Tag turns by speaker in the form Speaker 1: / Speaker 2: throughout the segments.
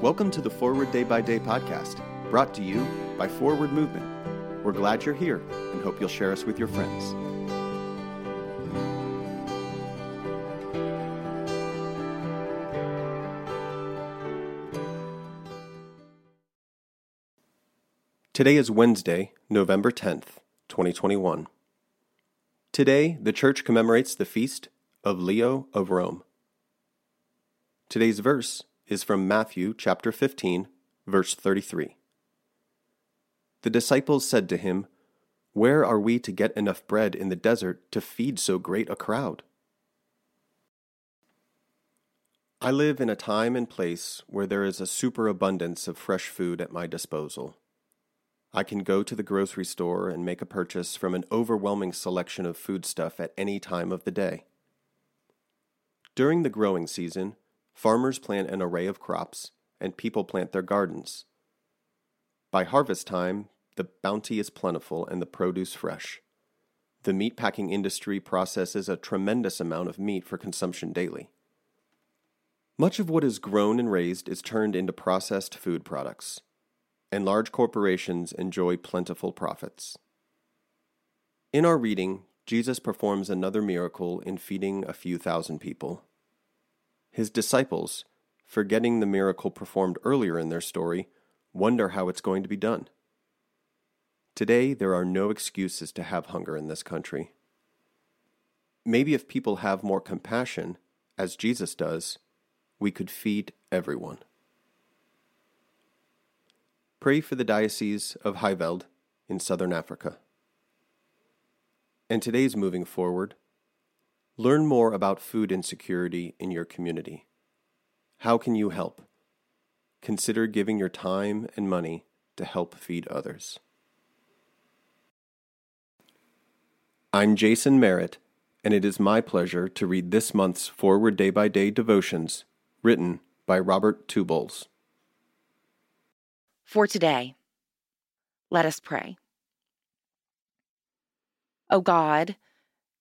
Speaker 1: Welcome to the Forward Day by Day podcast, brought to you by Forward Movement. We're glad you're here and hope you'll share us with your friends. Today is Wednesday, November 10th, 2021. Today, the church commemorates the feast of Leo of Rome. Today's verse is from Matthew chapter 15, verse 33. The disciples said to him, Where are we to get enough bread in the desert to feed so great a crowd? I live in a time and place where there is a superabundance of fresh food at my disposal. I can go to the grocery store and make a purchase from an overwhelming selection of foodstuff at any time of the day. During the growing season, farmers plant an array of crops, and people plant their gardens. By harvest time, the bounty is plentiful and the produce fresh. The meatpacking industry processes a tremendous amount of meat for consumption daily. Much of what is grown and raised is turned into processed food products and large corporations enjoy plentiful profits. In our reading, Jesus performs another miracle in feeding a few thousand people. His disciples, forgetting the miracle performed earlier in their story, wonder how it's going to be done. Today, there are no excuses to have hunger in this country. Maybe if people have more compassion, as Jesus does, we could feed everyone. Pray for the Diocese of Highveld in southern Africa. And today's moving forward. Learn more about food insecurity in your community. How can you help? Consider giving your time and money to help feed others. I'm Jason Merritt, and it is my pleasure to read this month's Forward Day by Day devotions written by Robert Two Bulls.
Speaker 2: For today, let us pray. O God,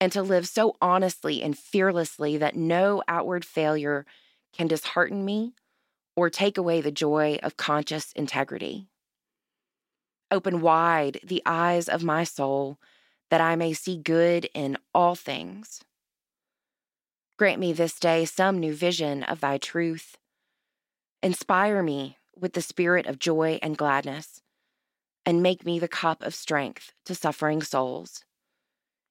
Speaker 2: and to live so honestly and fearlessly that no outward failure can dishearten me or take away the joy of conscious integrity. Open wide the eyes of my soul that I may see good in all things. Grant me this day some new vision of thy truth. Inspire me with the spirit of joy and gladness and make me the cup of strength to suffering souls.